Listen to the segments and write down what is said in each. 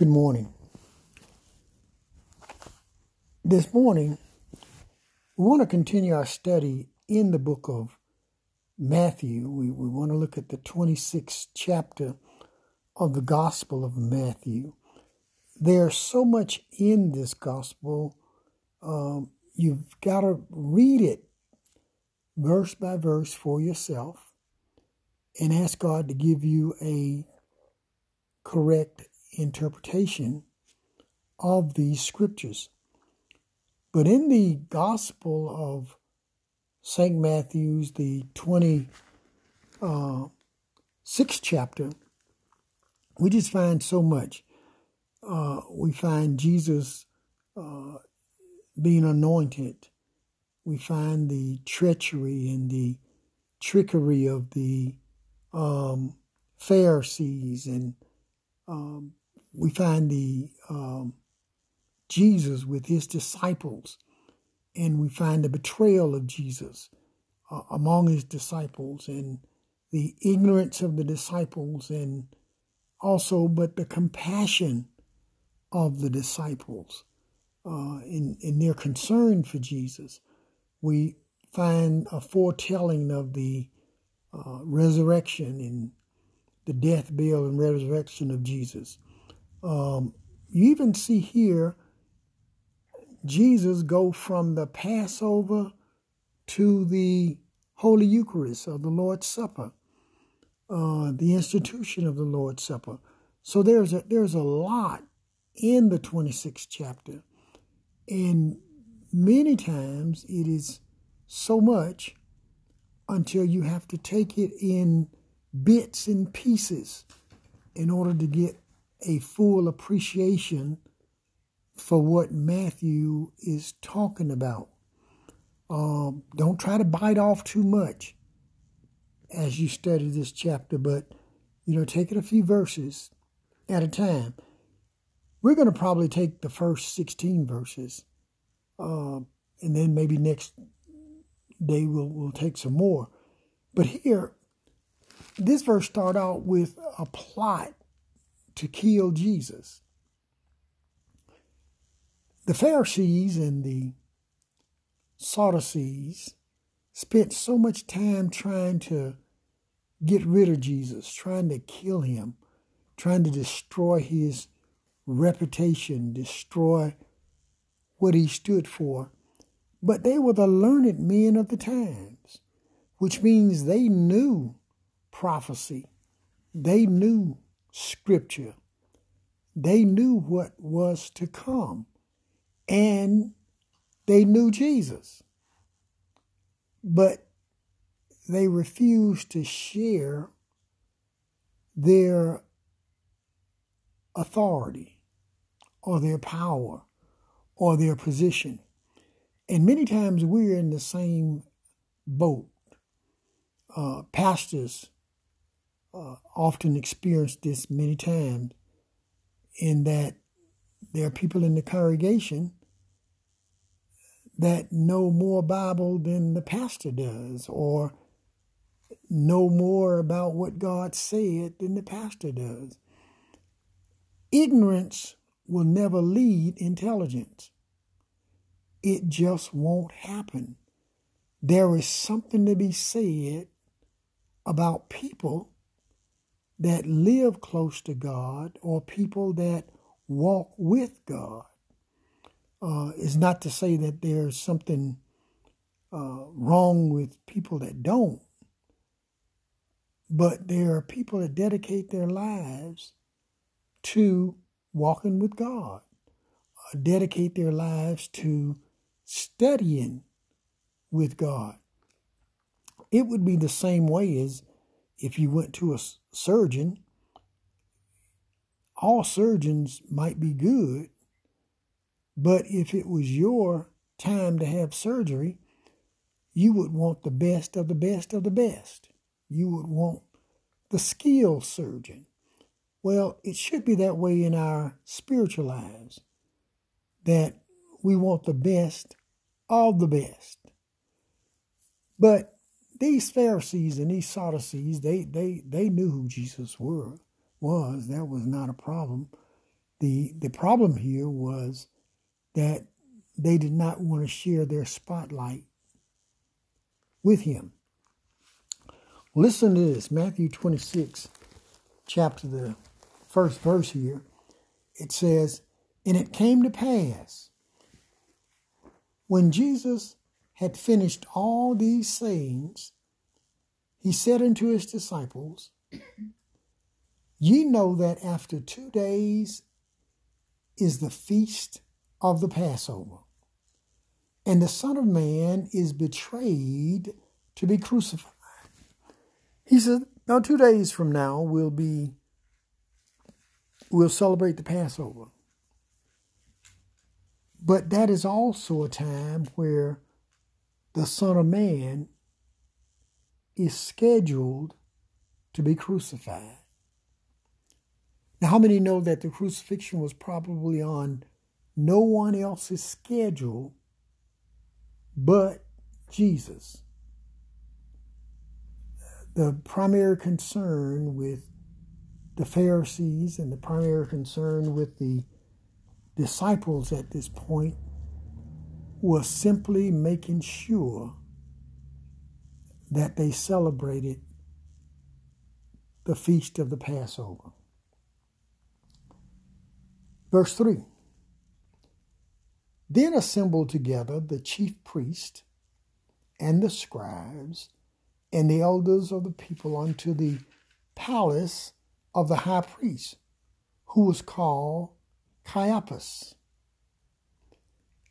Good morning. This morning, we want to continue our study in the book of Matthew. We, we want to look at the 26th chapter of the Gospel of Matthew. There's so much in this Gospel, um, you've got to read it verse by verse for yourself and ask God to give you a correct interpretation of these scriptures. But in the Gospel of St. Matthew's, the 26th uh, chapter, we just find so much. Uh, we find Jesus uh, being anointed. We find the treachery and the trickery of the um, Pharisees and um, we find the um, Jesus with his disciples, and we find the betrayal of Jesus uh, among his disciples, and the ignorance of the disciples, and also, but the compassion of the disciples uh, in, in their concern for Jesus. We find a foretelling of the uh, resurrection and the death, burial, and resurrection of Jesus. Um, you even see here Jesus go from the Passover to the Holy Eucharist or the Lord's Supper, uh, the institution of the Lord's Supper. So there's a there's a lot in the 26th chapter, and many times it is so much until you have to take it in bits and pieces in order to get a full appreciation for what Matthew is talking about. Um, don't try to bite off too much as you study this chapter, but you know, take it a few verses at a time. We're going to probably take the first 16 verses, uh, and then maybe next day we'll, we'll take some more. But here, this verse start out with a plot to kill Jesus. The Pharisees and the Sadducees spent so much time trying to get rid of Jesus, trying to kill him, trying to destroy his reputation, destroy what he stood for. But they were the learned men of the times, which means they knew prophecy, they knew scripture. They knew what was to come and they knew Jesus. But they refused to share their authority or their power or their position. And many times we're in the same boat. Uh, pastors uh, often experienced this many times in that there are people in the congregation that know more Bible than the pastor does, or know more about what God said than the pastor does. Ignorance will never lead intelligence. It just won't happen. There is something to be said about people that live close to God or people that walk with God. Uh, is not to say that there's something uh, wrong with people that don't, but there are people that dedicate their lives to walking with God, uh, dedicate their lives to studying with God. It would be the same way as if you went to a surgeon, all surgeons might be good, but if it was your time to have surgery, you would want the best of the best of the best. You would want the skilled surgeon. Well, it should be that way in our spiritual lives, that we want the best of the best. But these Pharisees and these Sadducees, they, they, they knew who Jesus were, was. That was not a problem. The, the problem here was that they did not want to share their spotlight with him. Listen to this Matthew 26, chapter, the first verse here. It says, And it came to pass when Jesus had finished all these sayings, he said unto his disciples, Ye know that after two days is the feast of the Passover, and the Son of Man is betrayed to be crucified. He said, Now, two days from now we'll be, we'll celebrate the Passover. But that is also a time where the Son of Man is scheduled to be crucified. Now, how many know that the crucifixion was probably on no one else's schedule but Jesus? The primary concern with the Pharisees and the primary concern with the disciples at this point was simply making sure that they celebrated the feast of the Passover. Verse 3 Then assembled together the chief priest and the scribes and the elders of the people unto the palace of the high priest, who was called Caiaphas,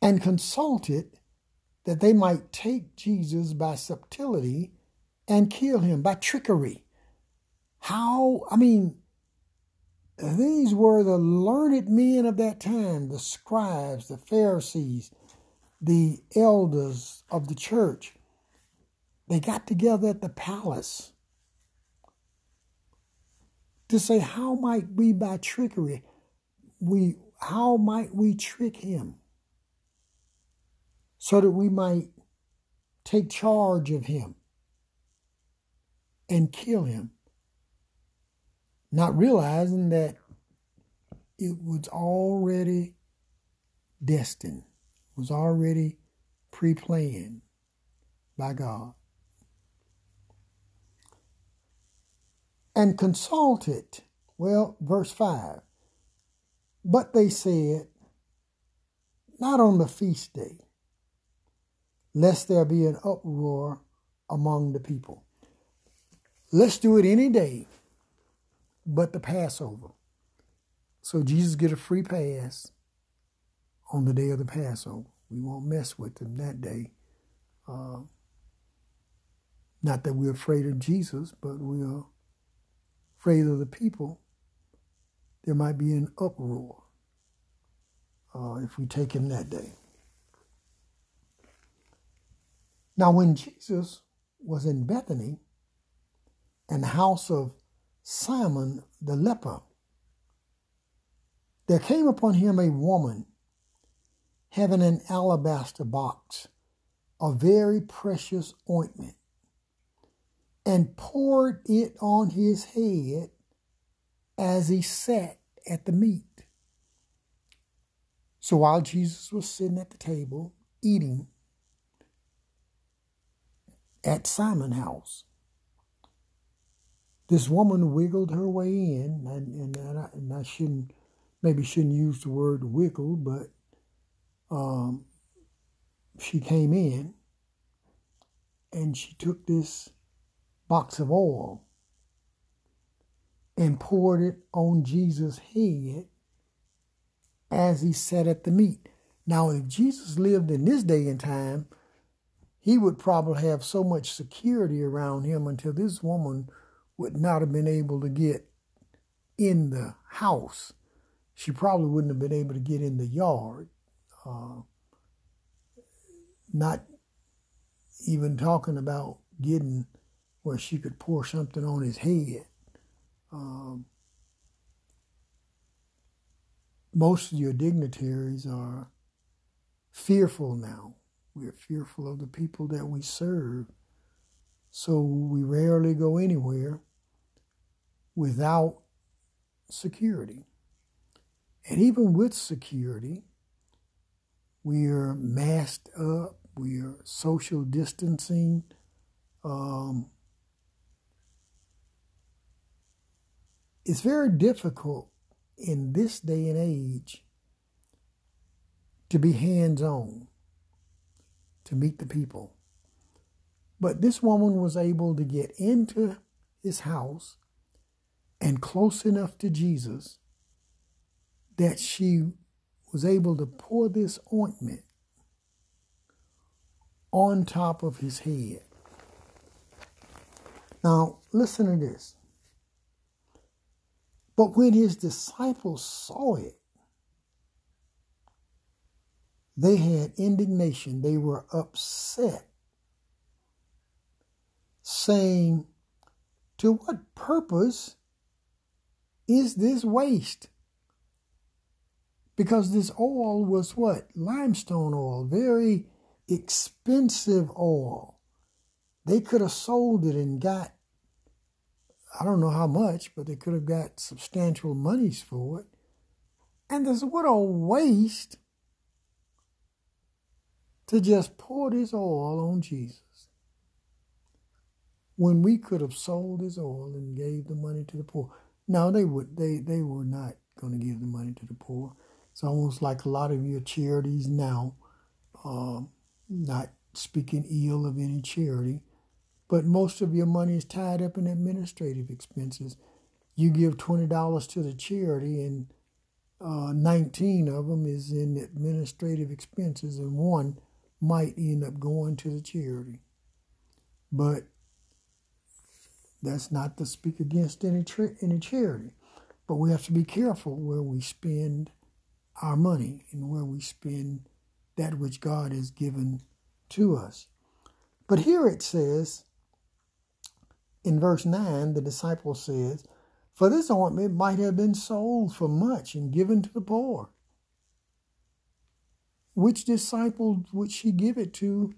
and consulted that they might take Jesus by subtlety and kill him by trickery. How, I mean, these were the learned men of that time, the scribes, the Pharisees, the elders of the church. They got together at the palace to say, How might we by trickery, we how might we trick him? So that we might take charge of him and kill him not realizing that it was already destined, was already pre planned by God. And consulted, well, verse 5. But they said, Not on the feast day, lest there be an uproar among the people. Let's do it any day but the Passover. So Jesus get a free pass on the day of the Passover. We won't mess with him that day. Uh, not that we're afraid of Jesus, but we are afraid of the people. There might be an uproar uh, if we take him that day. Now, when Jesus was in Bethany and the house of Simon the leper. There came upon him a woman having an alabaster box of very precious ointment and poured it on his head as he sat at the meat. So while Jesus was sitting at the table eating at Simon's house, this woman wiggled her way in, and, and, and, I, and I shouldn't, maybe shouldn't use the word wiggle, but um, she came in and she took this box of oil and poured it on Jesus' head as he sat at the meat. Now, if Jesus lived in this day and time, he would probably have so much security around him until this woman would not have been able to get in the house. She probably wouldn't have been able to get in the yard. Uh, not even talking about getting where she could pour something on his head. Um, most of your dignitaries are fearful now. We're fearful of the people that we serve. So we rarely go anywhere without security. And even with security, we are masked up, we are social distancing. Um, it's very difficult in this day and age to be hands on, to meet the people. But this woman was able to get into his house and close enough to Jesus that she was able to pour this ointment on top of his head. Now, listen to this. But when his disciples saw it, they had indignation. They were upset, saying, To what purpose is this waste? Because this oil was what? Limestone oil, very expensive oil. They could have sold it and got, I don't know how much, but they could have got substantial monies for it. And this what a waste to just pour this oil on Jesus when we could have sold this oil and gave the money to the poor. No, they would they they were not going to give the money to the poor. It's almost like a lot of your charities now, uh, not speaking ill of any charity, but most of your money is tied up in administrative expenses. You give twenty dollars to the charity, and uh, nineteen of them is in administrative expenses, and one might end up going to the charity. But that's not to speak against any any charity, but we have to be careful where we spend our money and where we spend that which God has given to us. But here it says in verse 9, the disciple says, For this ointment might have been sold for much and given to the poor. Which disciple would she give it to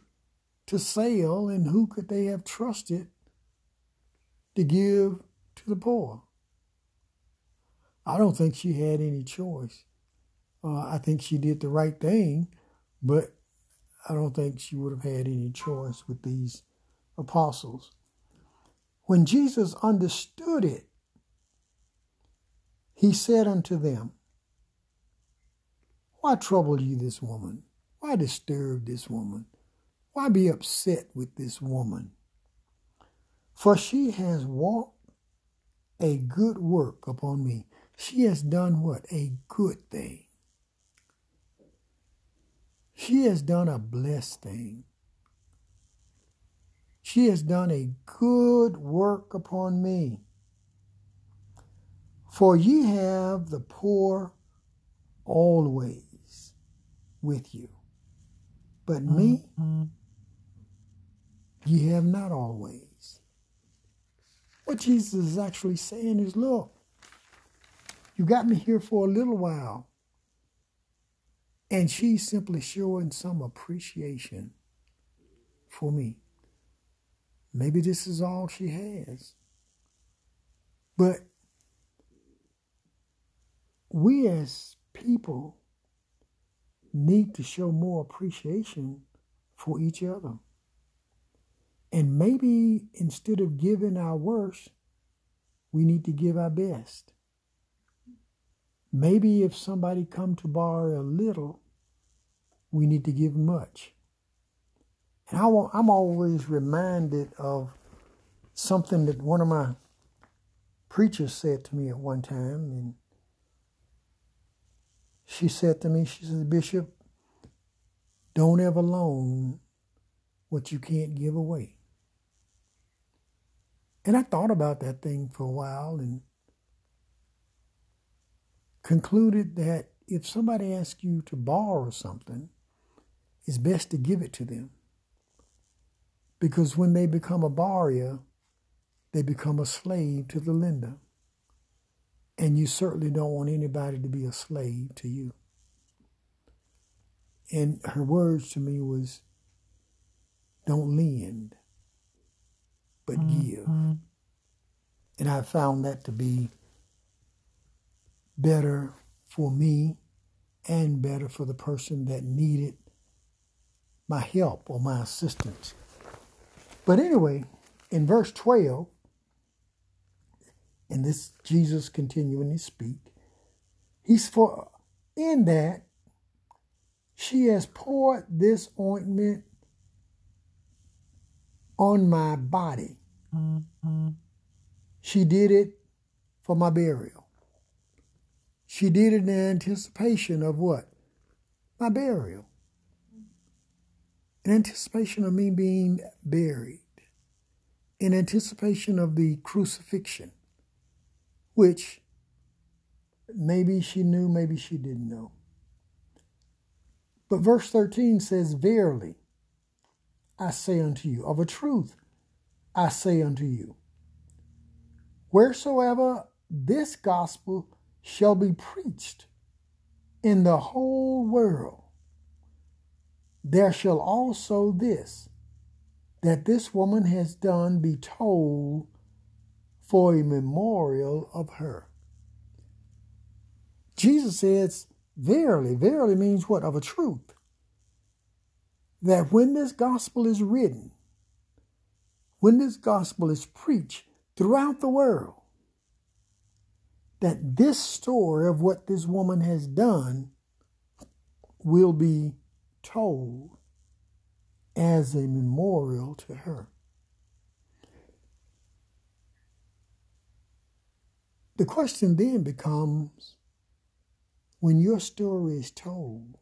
to sell, and who could they have trusted to give to the poor? I don't think she had any choice. Uh, I think she did the right thing, but I don't think she would have had any choice with these apostles. When Jesus understood it, he said unto them, Why trouble you this woman? Why disturb this woman? Why be upset with this woman? For she has walked a good work upon me. She has done what? A good thing. She has done a blessed thing. She has done a good work upon me. For ye have the poor always with you, but me ye have not always. What Jesus is actually saying is look, you got me here for a little while. And she's simply showing some appreciation for me. Maybe this is all she has. But we as people need to show more appreciation for each other. And maybe instead of giving our worst, we need to give our best. Maybe if somebody come to borrow a little, we need to give much. And I, I'm always reminded of something that one of my preachers said to me at one time. And she said to me, she said, Bishop, don't ever loan what you can't give away. And I thought about that thing for a while and concluded that if somebody asks you to borrow something, it's best to give it to them. Because when they become a borrower, they become a slave to the lender. And you certainly don't want anybody to be a slave to you. And her words to me was, don't lend, but mm-hmm. give. And I found that to be better for me and better for the person that needed my help or my assistance. But anyway, in verse 12, and this Jesus continuing to speak, he's for in that she has poured this ointment on my body. Mm-hmm. She did it for my burial. She did it in anticipation of what? My burial. In anticipation of me being buried. In anticipation of the crucifixion, which maybe she knew, maybe she didn't know. But verse 13 says, Verily, I say unto you, of a truth, I say unto you, wheresoever this gospel shall be preached in the whole world, there shall also this, that this woman has done, be told for a memorial of her. Jesus says, Verily, verily means what? Of a truth. That when this gospel is written, when this gospel is preached throughout the world, that this story of what this woman has done will be told as a memorial to her. The question then becomes when your story is told,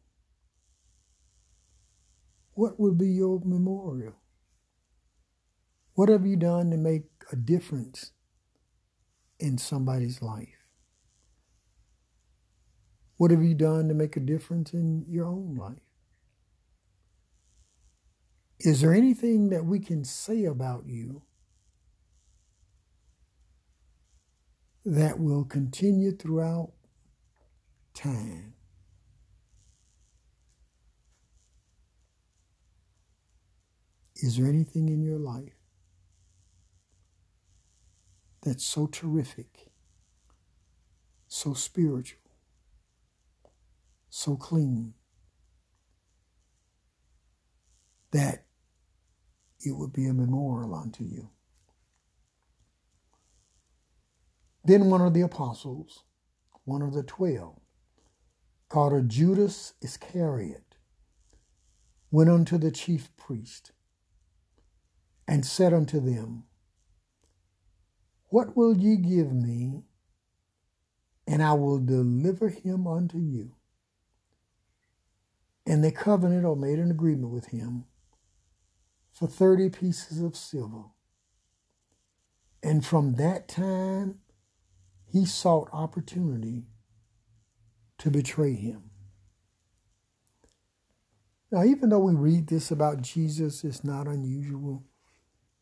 what will be your memorial? What have you done to make a difference in somebody's life? What have you done to make a difference in your own life? Is there anything that we can say about you that will continue throughout time. Is there anything in your life that's so terrific, so spiritual, so clean, that it would be a memorial unto you? Then one of the apostles, one of the twelve, called a Judas Iscariot, went unto the chief priest and said unto them, What will ye give me, and I will deliver him unto you? And they covenanted or made an agreement with him for 30 pieces of silver. And from that time, he sought opportunity to betray him. Now, even though we read this about Jesus, it's not unusual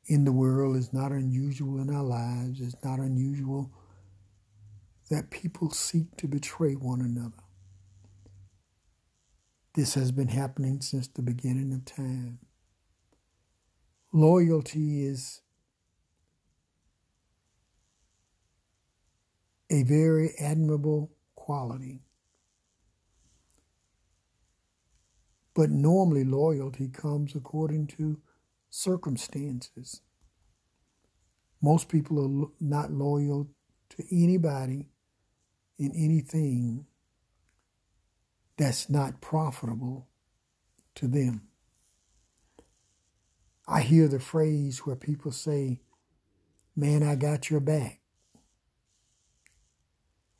in the world, it's not unusual in our lives, it's not unusual that people seek to betray one another. This has been happening since the beginning of time. Loyalty is a very admirable quality. But normally, loyalty comes according to circumstances. Most people are not loyal to anybody in anything that's not profitable to them. I hear the phrase where people say, Man, I got your back.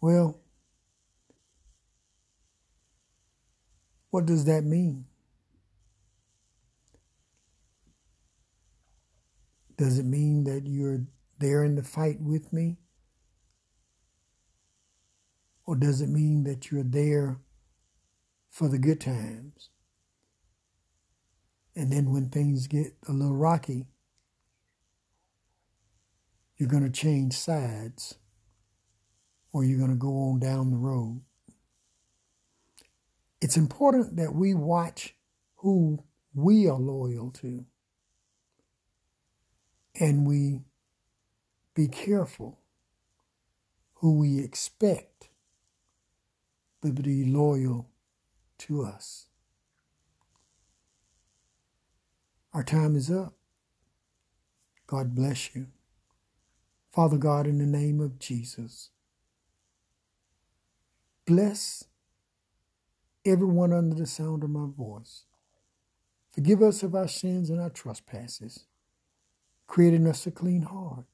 Well, what does that mean? Does it mean that you're there in the fight with me? Or does it mean that you're there for the good times? And then when things get a little rocky, you're going to change sides or you're going to go on down the road. It's important that we watch who we are loyal to and we be careful who we expect to be loyal to us. Our time is up. God bless you. Father God, in the name of Jesus, bless everyone under the sound of my voice. Forgive us of our sins and our trespasses, creating us a clean heart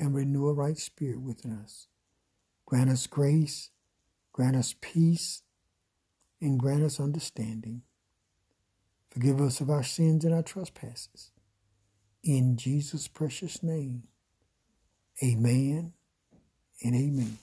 and renew a right spirit within us. Grant us grace, grant us peace, and grant us understanding. Forgive us of our sins and our trespasses. In Jesus' precious name, amen and amen.